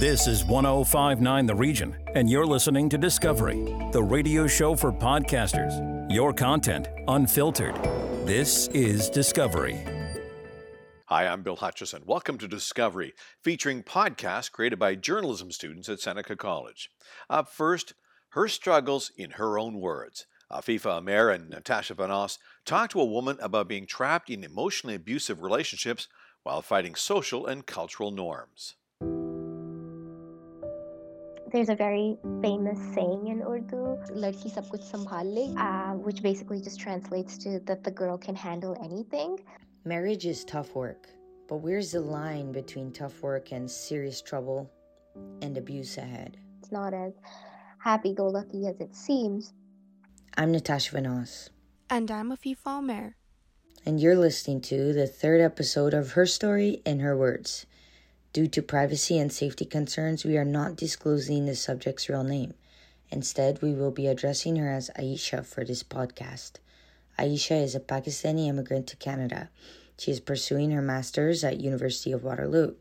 This is 1059 The Region, and you're listening to Discovery, the radio show for podcasters. Your content unfiltered. This is Discovery. Hi, I'm Bill Hutchison. Welcome to Discovery, featuring podcasts created by journalism students at Seneca College. Up first, her struggles in her own words. Afifa Amer and Natasha Vanoss talk to a woman about being trapped in emotionally abusive relationships while fighting social and cultural norms. There's a very famous saying in Urdu, "Ladki sab kuch sambhal le," uh, which basically just translates to that the girl can handle anything. Marriage is tough work, but where's the line between tough work and serious trouble and abuse ahead? It's not as happy-go-lucky as it seems. I'm Natasha Vanoss. And I'm Afifa Amer. And you're listening to the third episode of Her Story in Her Words. Due to privacy and safety concerns, we are not disclosing the subject's real name. Instead, we will be addressing her as Aisha for this podcast. Aisha is a Pakistani immigrant to Canada. She is pursuing her master's at University of Waterloo.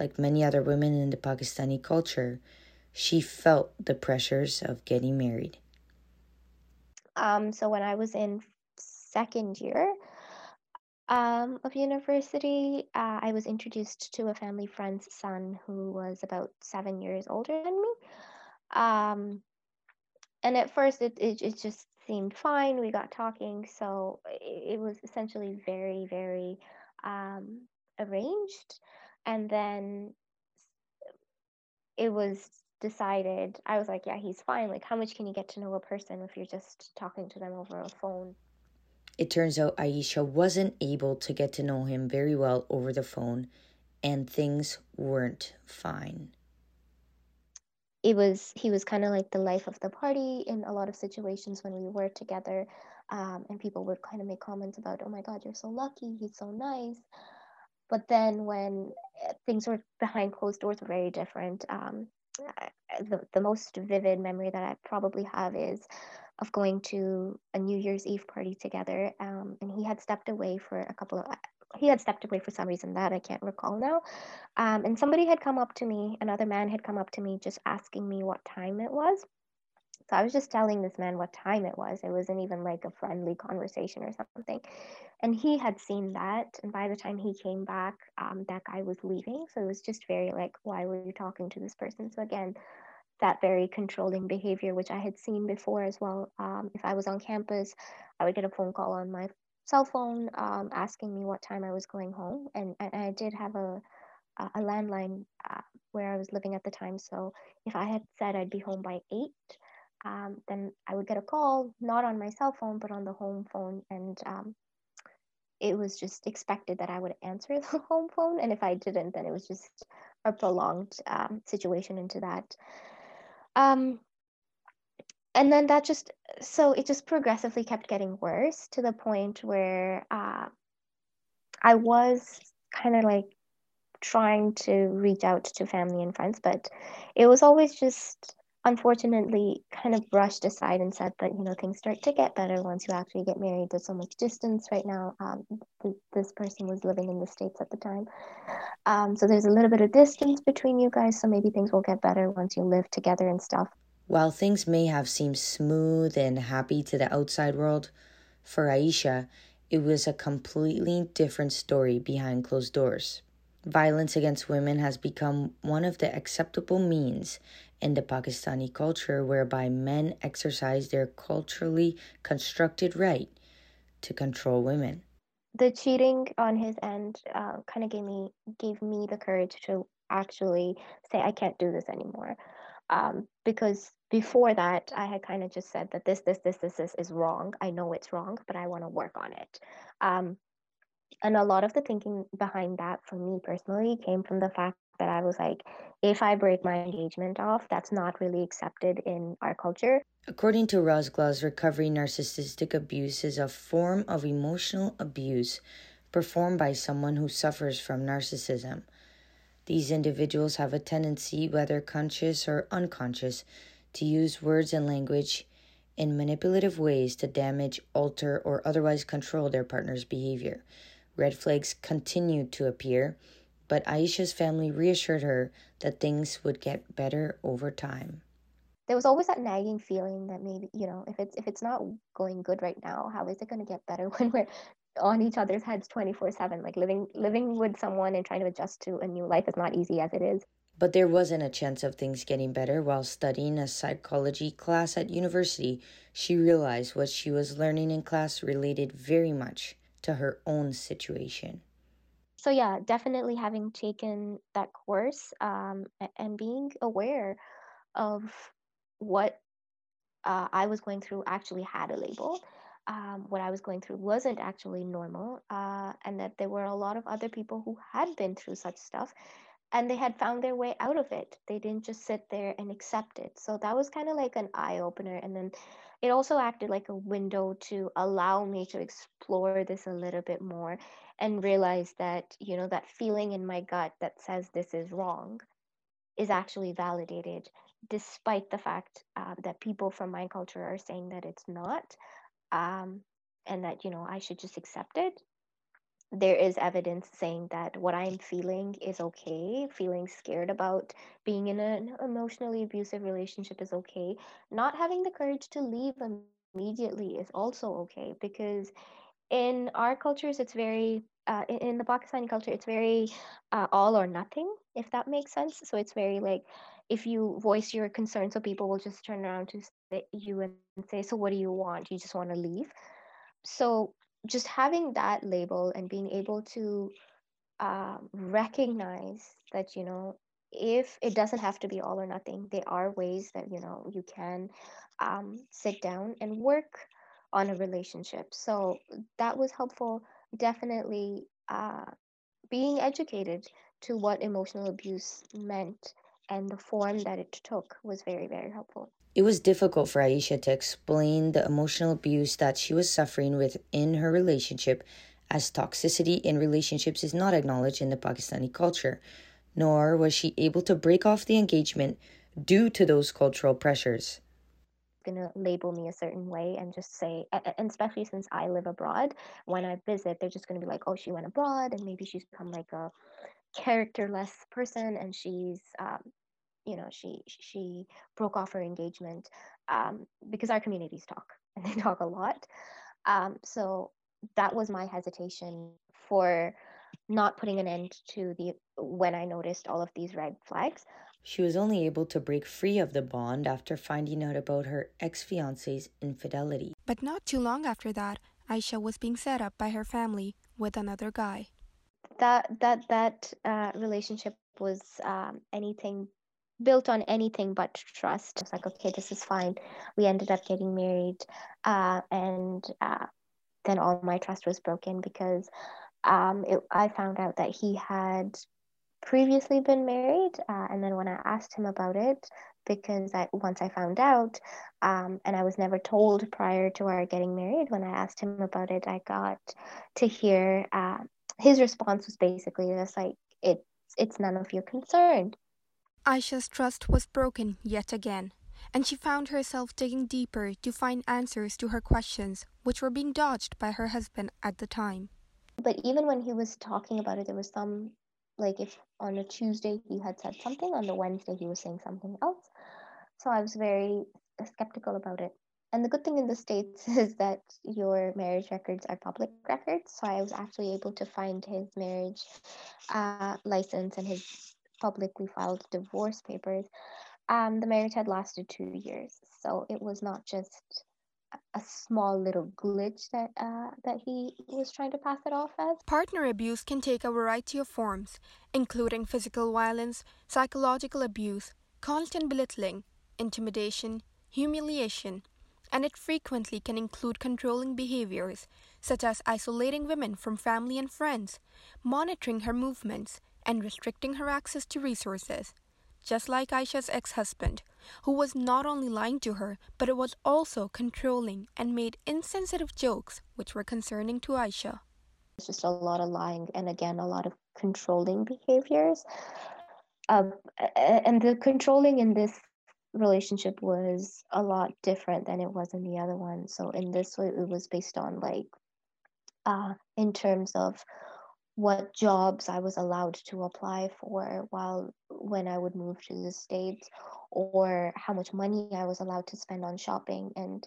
Like many other women in the Pakistani culture, she felt the pressures of getting married. Um, so when I was in second year, um, of university, uh, I was introduced to a family friend's son who was about seven years older than me. Um, and at first, it, it, it just seemed fine. We got talking. So it, it was essentially very, very um, arranged. And then it was decided, I was like, yeah, he's fine. Like, how much can you get to know a person if you're just talking to them over a phone? It turns out Aisha wasn't able to get to know him very well over the phone, and things weren't fine. It was, he was kind of like the life of the party in a lot of situations when we were together. Um, and people would kind of make comments about, oh my God, you're so lucky, he's so nice. But then when eh, things were behind closed doors were very different. Um, the, the most vivid memory that I probably have is of going to a New Year's Eve party together. Um, and he had stepped away for a couple of he had stepped away for some reason that I can't recall now. Um, and somebody had come up to me, another man had come up to me just asking me what time it was. So I was just telling this man what time it was. It wasn't even like a friendly conversation or something. And he had seen that. And by the time he came back, um, that guy was leaving. So it was just very like, why were you talking to this person? So again, that very controlling behavior, which I had seen before as well. Um, if I was on campus, I would get a phone call on my cell phone um, asking me what time I was going home, and, and I did have a a landline uh, where I was living at the time. So if I had said I'd be home by eight, um, then I would get a call, not on my cell phone, but on the home phone, and um, it was just expected that I would answer the home phone. And if I didn't, then it was just a prolonged um, situation into that um, and then that just so it just progressively kept getting worse to the point where uh, I was kind of like trying to reach out to family and friends, but it was always just unfortunately kind of brushed aside and said that you know things start to get better once you actually get married. There's so much distance right now um, th- this person was living in the states at the time. Um, so there's a little bit of distance between you guys so maybe things will get better once you live together and stuff. While things may have seemed smooth and happy to the outside world for aisha it was a completely different story behind closed doors. Violence against women has become one of the acceptable means in the Pakistani culture whereby men exercise their culturally constructed right to control women. The cheating on his end uh, kind of gave me gave me the courage to actually say I can't do this anymore, um, because before that I had kind of just said that this this this this this is wrong. I know it's wrong, but I want to work on it. Um, and a lot of the thinking behind that for me personally came from the fact that I was like, if I break my engagement off, that's not really accepted in our culture. According to Rosglass, recovery narcissistic abuse is a form of emotional abuse performed by someone who suffers from narcissism. These individuals have a tendency, whether conscious or unconscious, to use words and language in manipulative ways to damage, alter, or otherwise control their partner's behavior. Red flags continue to appear but Aisha's family reassured her that things would get better over time. There was always that nagging feeling that maybe, you know, if it's if it's not going good right now, how is it going to get better when we're on each other's heads 24/7 like living living with someone and trying to adjust to a new life is not easy as it is. But there wasn't a chance of things getting better while studying a psychology class at university. She realized what she was learning in class related very much to her own situation so yeah definitely having taken that course um, and being aware of what uh, i was going through actually had a label um, what i was going through wasn't actually normal uh, and that there were a lot of other people who had been through such stuff and they had found their way out of it. They didn't just sit there and accept it. So that was kind of like an eye opener and then it also acted like a window to allow me to explore this a little bit more and realize that you know that feeling in my gut that says this is wrong is actually validated despite the fact uh, that people from my culture are saying that it's not um, and that you know i should just accept it there is evidence saying that what i'm feeling is okay. Feeling scared about being in an emotionally abusive relationship is okay. Not having the courage to leave immediately is also okay because in our cultures it's very uh, in, the pakistani culture it's very uh, all or nothing if that makes sense. So it's very like if you voice your concern so people will just turn around to you and say so what do you want? You just want to leave? So just having that label and being able to uh, recognize that you know if it doesn't have to be all or nothing there are ways that you know you can um, sit down and work on a relationship. So that was helpful. Definitely uh, being educated to what emotional abuse meant and the form that it took was very very helpful it was difficult for Aisha to explain the emotional abuse that she was suffering within her relationship, as toxicity in relationships is not acknowledged in the Pakistani culture, nor was she able to break off the engagement due to those cultural pressures. Gonna label me a certain way and just say, and especially since I live abroad, when I visit, they're just gonna be like, oh, she went abroad, and maybe she's become like a characterless person, and she's um, you know she she broke off her engagement um, because our communities talk and they talk a lot. Um, so that was my hesitation for not putting an end to the when i noticed all of these red flags. She was only able to break free of the bond after finding out about her ex-fiance's infidelity. But not too long after that aisha was being set up by her family with another guy that that that uh, relationship was um, anything built on anything but trust. It's like, okay, this is fine. We ended up getting married, uh, and uh, then all my trust was broken because um, it, I found out that he had previously been married, uh, and then when I asked him about it, because I once I found out, um, and I was never told prior to our getting married. When I asked him about it, I got to hear uh, his response was basically just like, "It's it's none of your concern." Aisha's trust was broken yet again, and she found herself digging deeper to find answers to her questions, which were being dodged by her husband at the time. But even when he was talking about it, there was some, like if on a Tuesday he had said something, on the Wednesday he was saying something else. So I was very skeptical about it. And the good thing in the States is that your marriage records are public records. So I was actually able to find his marriage uh, license and his publicly filed divorce papers, um, the marriage had lasted two years. So it was not just a small little glitch that uh, that he was trying to pass it off as. Partner abuse can take a variety of forms, including physical violence, psychological abuse, constant belittling, intimidation, humiliation, and it frequently can include controlling behaviors such as isolating women from family and friends, monitoring her movements, and restricting her access to resources, just like Aisha's ex husband, who was not only lying to her, but it was also controlling and made insensitive jokes which were concerning to Aisha. It's just a lot of lying and again, a lot of controlling behaviors. Um, and the controlling in this relationship was a lot different than it was in the other one. So in this way, it was based on like, uh, in terms of what jobs I was allowed to apply for while when I would move to the States, or how much money I was allowed to spend on shopping and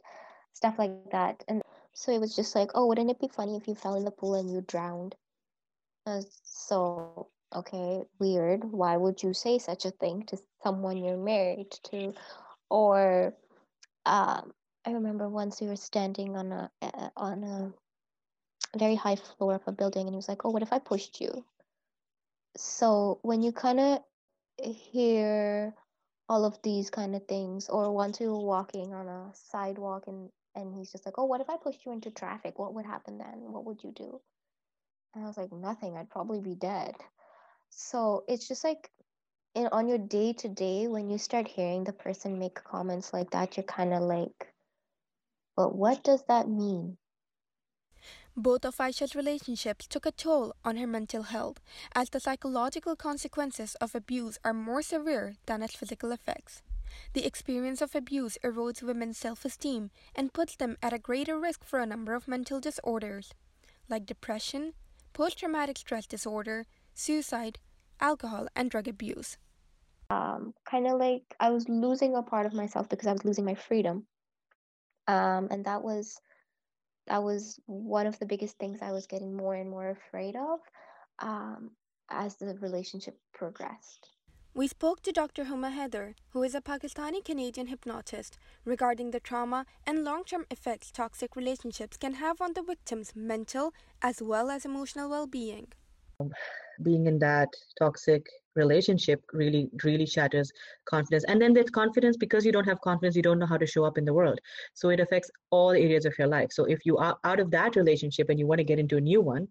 stuff like that. And so it was just like, oh, wouldn't it be funny if you fell in the pool and you drowned? Uh, so, okay, weird. Why would you say such a thing to someone you're married to? Or um, I remember once we were standing on a on a very high floor of a building and he was like oh what if i pushed you? So when you kind of hear all of these kind of things or once we were walking on a sidewalk and and he's just like oh what if i pushed you into traffic? What would happen then? What would you do? And i was like nothing. I'd probably be dead. So it's just like in on your day to day when you start hearing the person make comments like that you're kind of like but what does that mean both of Aisha's relationships took a toll on her mental health, as the psychological consequences of abuse are more severe than its physical effects. The experience of abuse erodes women's self esteem and puts them at a greater risk for a number of mental disorders, like depression, post traumatic stress disorder, suicide, alcohol, and drug abuse. Um, kind of like I was losing a part of myself because I was losing my freedom. Um, and that was that was one of the biggest things I was getting more and more afraid of um, as the relationship progressed. We spoke to Dr. Huma Heather, who is a Pakistani Canadian hypnotist, regarding the trauma and long term effects toxic relationships can have on the victim's mental as well as emotional well being. Being in that toxic relationship really really shatters confidence. And then there's confidence because you don't have confidence you don't know how to show up in the world. So it affects all areas of your life. So if you are out of that relationship and you want to get into a new one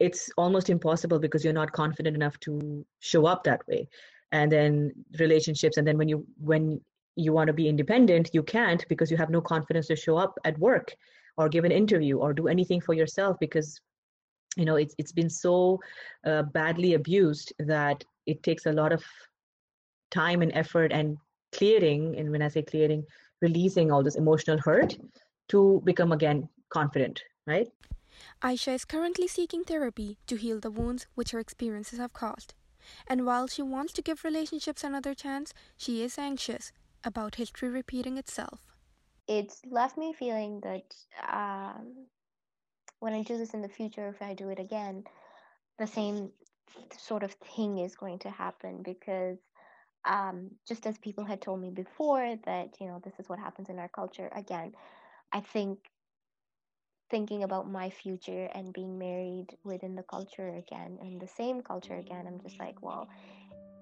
it's almost impossible because you're not confident enough to show up that way. And then relationships and then when you when you want to be independent you can't because you have no confidence to show up at work or give an interview or do anything for yourself because you know it's it's been so uh, badly abused that it takes a lot of time and effort and clearing and when i say clearing releasing all this emotional hurt to become again confident right? Aisha is currently seeking therapy to heal the wounds which her experiences have caused. And while she wants to give relationships another chance she is anxious about history repeating itself. It's left me feeling that um, when I do this in the future, if I do it again, the same sort of thing is going to happen because um, just as people had told me before that you know this is what happens in our culture again i think thinking about my future and being married within the culture again and the same culture again i'm just like well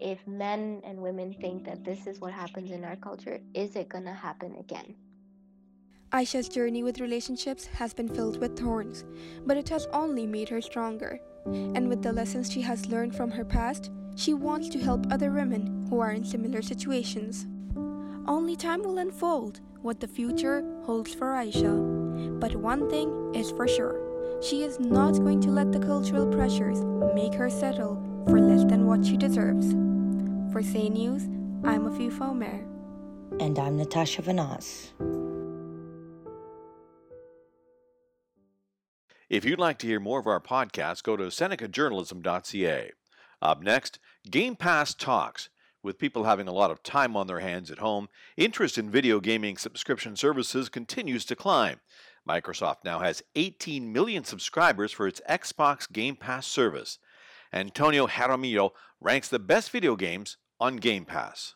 if men and women think that this is what happens in our culture is it going to happen again Aisha's journey with relationships has been filled with thorns, but it has only made her stronger. And with the lessons she has learned from her past, she wants to help other women who are in similar situations. Only time will unfold what the future holds for Aisha. But one thing is for sure she is not going to let the cultural pressures make her settle for less than what she deserves. For Say News, I'm Afifa Omer. And I'm Natasha Vanoss. If you'd like to hear more of our podcasts, go to senecajournalism.ca. Up next, Game Pass Talks. With people having a lot of time on their hands at home, interest in video gaming subscription services continues to climb. Microsoft now has 18 million subscribers for its Xbox Game Pass service. Antonio Jaramillo ranks the best video games on Game Pass.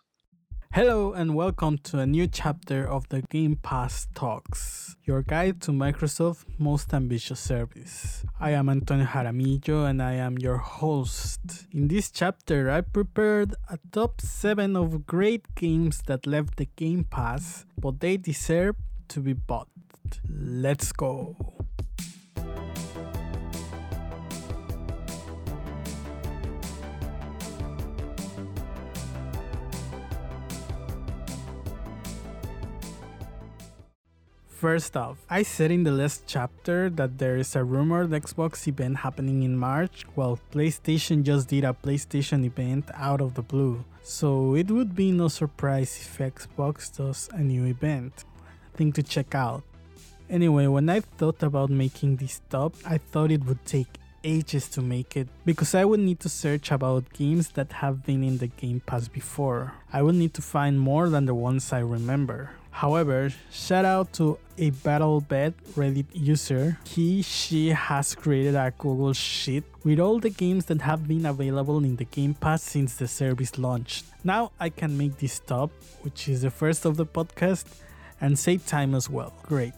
Hello and welcome to a new chapter of the Game Pass Talks, your guide to Microsoft's most ambitious service. I am Antonio Jaramillo and I am your host. In this chapter, I prepared a top 7 of great games that left the Game Pass, but they deserve to be bought. Let's go! First off, I said in the last chapter that there is a rumored Xbox event happening in March. Well, PlayStation just did a PlayStation event out of the blue, so it would be no surprise if Xbox does a new event. Thing to check out. Anyway, when I thought about making this top, I thought it would take ages to make it because I would need to search about games that have been in the Game Pass before. I would need to find more than the ones I remember. However, shout out to a BattleBet Reddit user. He, she has created a Google Sheet with all the games that have been available in the Game Pass since the service launched. Now I can make this top, which is the first of the podcast, and save time as well. Great.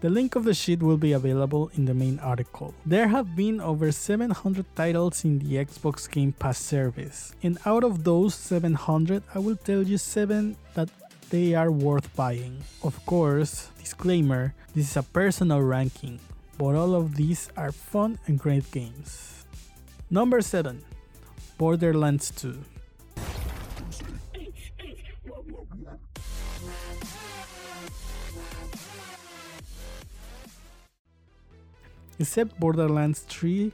The link of the sheet will be available in the main article. There have been over 700 titles in the Xbox Game Pass service, and out of those 700, I will tell you 7 that they are worth buying. Of course, disclaimer, this is a personal ranking, but all of these are fun and great games. Number 7 Borderlands 2. Except Borderlands 3,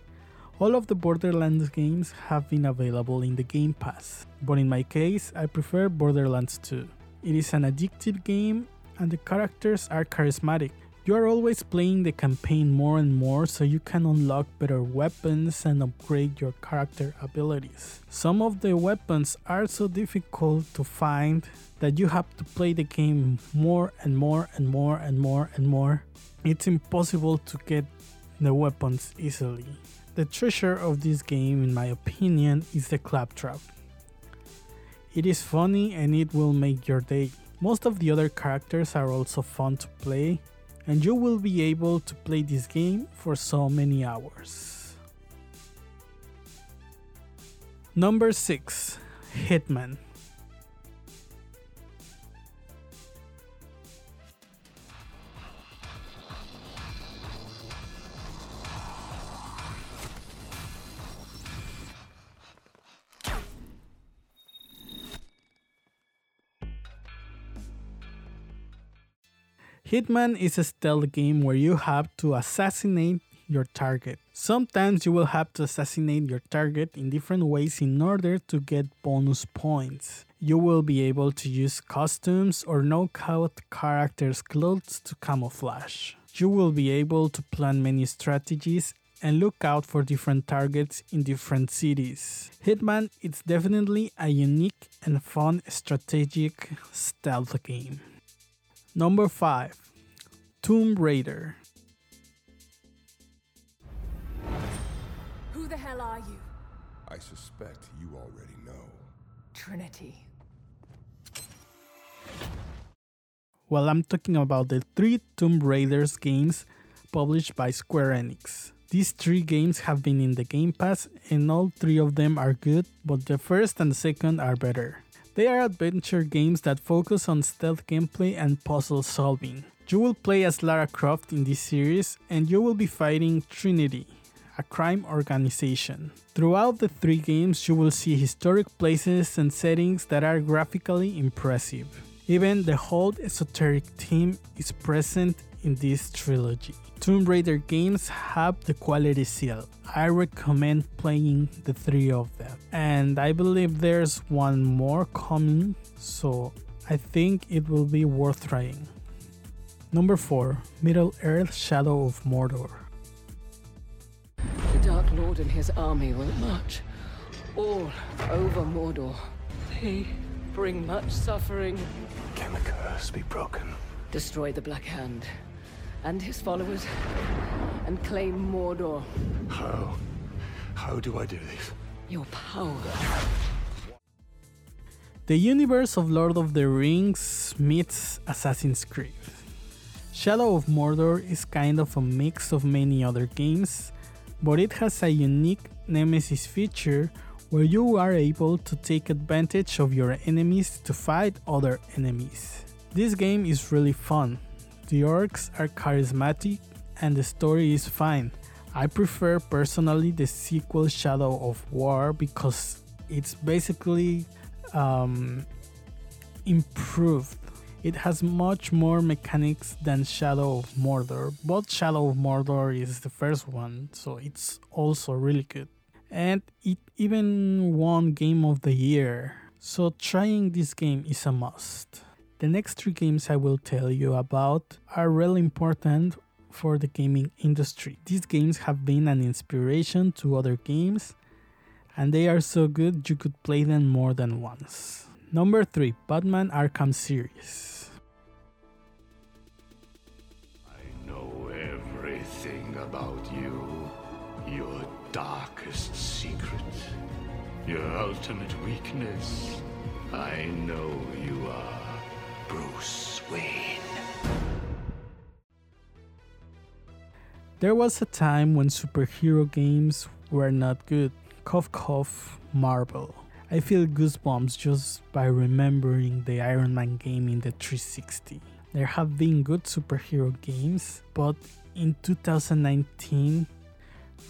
all of the Borderlands games have been available in the Game Pass, but in my case, I prefer Borderlands 2. It is an addictive game and the characters are charismatic. You are always playing the campaign more and more so you can unlock better weapons and upgrade your character abilities. Some of the weapons are so difficult to find that you have to play the game more and more and more and more and more. It's impossible to get the weapons easily. The treasure of this game, in my opinion, is the claptrap. It is funny and it will make your day. Most of the other characters are also fun to play, and you will be able to play this game for so many hours. Number 6 Hitman. Hitman is a stealth game where you have to assassinate your target. Sometimes you will have to assassinate your target in different ways in order to get bonus points. You will be able to use costumes or knockout characters' clothes to camouflage. You will be able to plan many strategies and look out for different targets in different cities. Hitman is definitely a unique and fun strategic stealth game. Number 5 Tomb Raider. Who the hell are you? I suspect you already know. Trinity. Well, I'm talking about the three Tomb Raiders games published by Square Enix. These three games have been in the Game Pass, and all three of them are good, but the first and the second are better. They are adventure games that focus on stealth gameplay and puzzle solving. You will play as Lara Croft in this series, and you will be fighting Trinity, a crime organization. Throughout the three games, you will see historic places and settings that are graphically impressive. Even the whole esoteric theme is present in this trilogy. Tomb Raider games have the quality seal. I recommend playing the three of them. And I believe there's one more coming, so I think it will be worth trying. Number 4 Middle Earth Shadow of Mordor. The Dark Lord and his army will march all over Mordor. They bring much suffering. Can the curse be broken? Destroy the Black Hand and his followers and claim Mordor. How? How do I do this? Your power. The universe of Lord of the Rings meets Assassin's Creed. Shadow of Mordor is kind of a mix of many other games, but it has a unique Nemesis feature where you are able to take advantage of your enemies to fight other enemies. This game is really fun. The orcs are charismatic and the story is fine. I prefer personally the sequel Shadow of War because it's basically um, improved. It has much more mechanics than Shadow of Mordor, but Shadow of Mordor is the first one, so it's also really good. And it even won Game of the Year, so trying this game is a must. The next three games I will tell you about are really important for the gaming industry. These games have been an inspiration to other games, and they are so good you could play them more than once. Number 3 Batman Arkham series. I know everything about you. Your darkest secret. Your ultimate weakness. I know you There was a time when superhero games were not good. Cough cough, Marvel. I feel goosebumps just by remembering the Iron Man game in the 360. There have been good superhero games, but in 2019,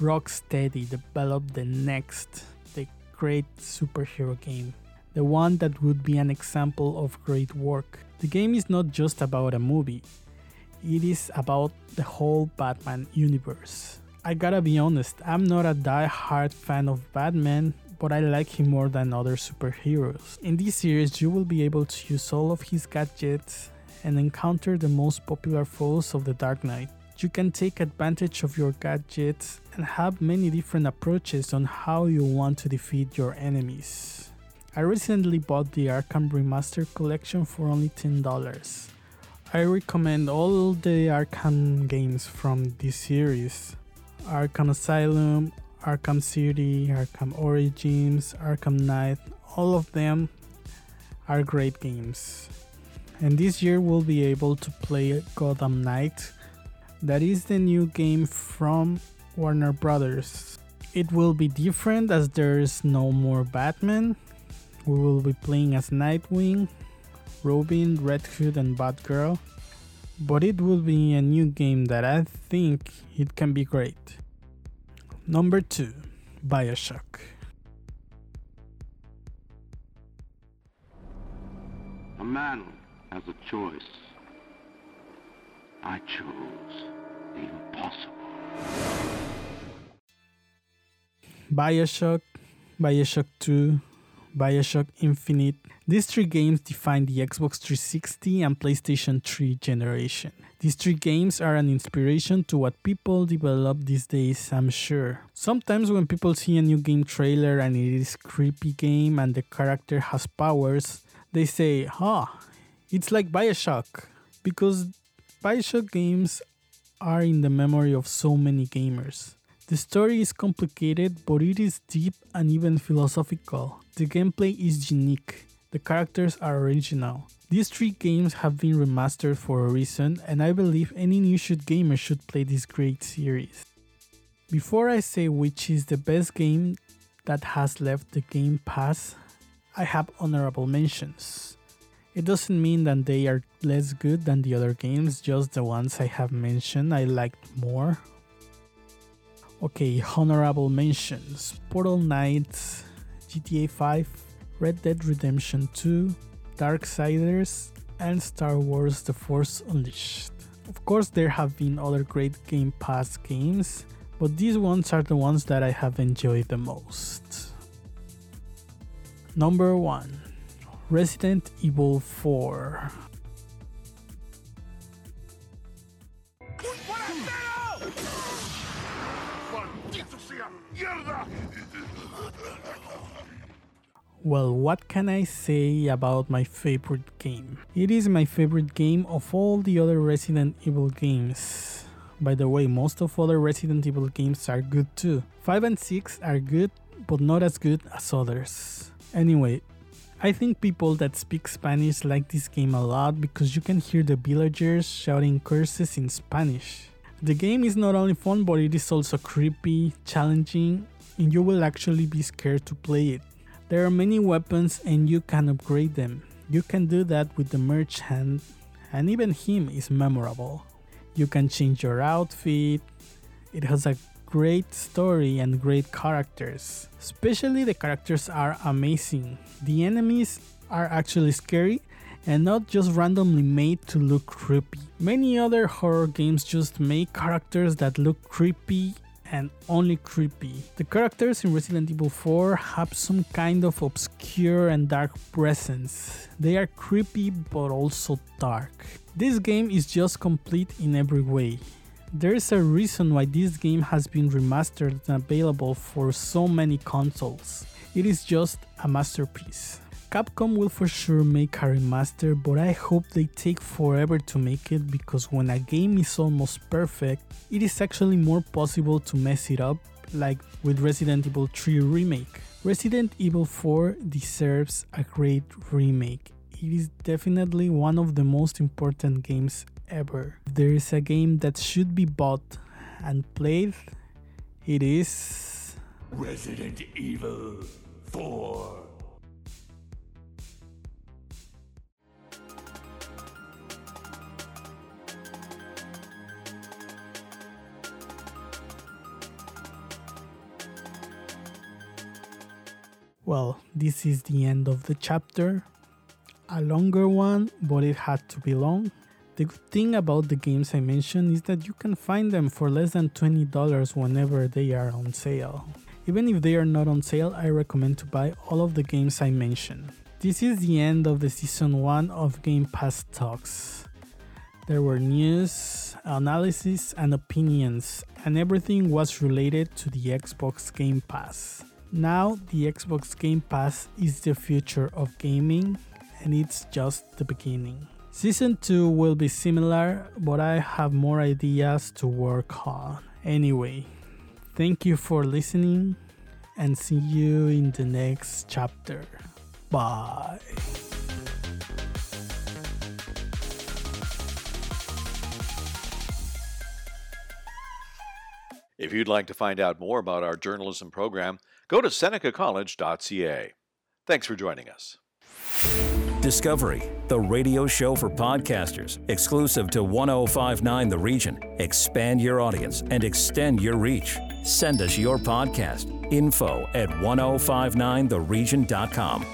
Rocksteady developed the next, the great superhero game. The one that would be an example of great work. The game is not just about a movie, it is about the whole Batman universe. I gotta be honest, I'm not a die-hard fan of Batman, but I like him more than other superheroes. In this series, you will be able to use all of his gadgets and encounter the most popular foes of the Dark Knight. You can take advantage of your gadgets and have many different approaches on how you want to defeat your enemies. I recently bought the Arkham Remastered collection for only $10. I recommend all the Arkham games from this series Arkham Asylum, Arkham City, Arkham Origins, Arkham Knight, all of them are great games. And this year we'll be able to play Gotham Knight. That is the new game from Warner Brothers. It will be different as there's no more Batman. We will be playing as Nightwing, Robin, Red Hood, and Batgirl. But it will be a new game that I think it can be great. Number 2 Bioshock. A man has a choice. I chose the impossible. Bioshock, Bioshock 2, Bioshock Infinite. These three games define the Xbox 360 and PlayStation 3 generation. These three games are an inspiration to what people develop these days, I'm sure. Sometimes when people see a new game trailer and it is creepy game and the character has powers, they say, "Ah, it's like BioShock." Because BioShock games are in the memory of so many gamers. The story is complicated, but it is deep and even philosophical. The gameplay is unique. The characters are original. These three games have been remastered for a reason, and I believe any new shoot gamer should play this great series. Before I say which is the best game that has left the Game Pass, I have honorable mentions. It doesn't mean that they are less good than the other games, just the ones I have mentioned I liked more. Okay, honorable mentions Portal Knights, GTA 5, Red Dead Redemption 2, Darksiders, and Star Wars The Force Unleashed. Of course, there have been other great Game Pass games, but these ones are the ones that I have enjoyed the most. Number 1 Resident Evil 4. Well, what can I say about my favorite game? It is my favorite game of all the other Resident Evil games. By the way, most of other Resident Evil games are good too. 5 and 6 are good, but not as good as others. Anyway, I think people that speak Spanish like this game a lot because you can hear the villagers shouting curses in Spanish. The game is not only fun, but it is also creepy, challenging, and you will actually be scared to play it. There are many weapons and you can upgrade them. You can do that with the merchant, and even him is memorable. You can change your outfit. It has a great story and great characters. Especially the characters are amazing. The enemies are actually scary and not just randomly made to look creepy. Many other horror games just make characters that look creepy and only creepy. The characters in Resident Evil 4 have some kind of obscure and dark presence. They are creepy but also dark. This game is just complete in every way. There is a reason why this game has been remastered and available for so many consoles. It is just a masterpiece. Capcom will for sure make a remaster, but I hope they take forever to make it because when a game is almost perfect, it is actually more possible to mess it up, like with Resident Evil 3 Remake. Resident Evil 4 deserves a great remake. It is definitely one of the most important games ever. If there is a game that should be bought and played, it is Resident Evil 4. Well, this is the end of the chapter. A longer one, but it had to be long. The good thing about the games I mentioned is that you can find them for less than $20 whenever they are on sale. Even if they are not on sale, I recommend to buy all of the games I mentioned. This is the end of the season 1 of Game Pass Talks. There were news, analysis, and opinions, and everything was related to the Xbox Game Pass. Now, the Xbox Game Pass is the future of gaming, and it's just the beginning. Season 2 will be similar, but I have more ideas to work on. Anyway, thank you for listening, and see you in the next chapter. Bye. If you'd like to find out more about our journalism program, go to senecacollege.ca. Thanks for joining us. Discovery, the radio show for podcasters, exclusive to 1059 The Region. Expand your audience and extend your reach. Send us your podcast, info at 1059theregion.com.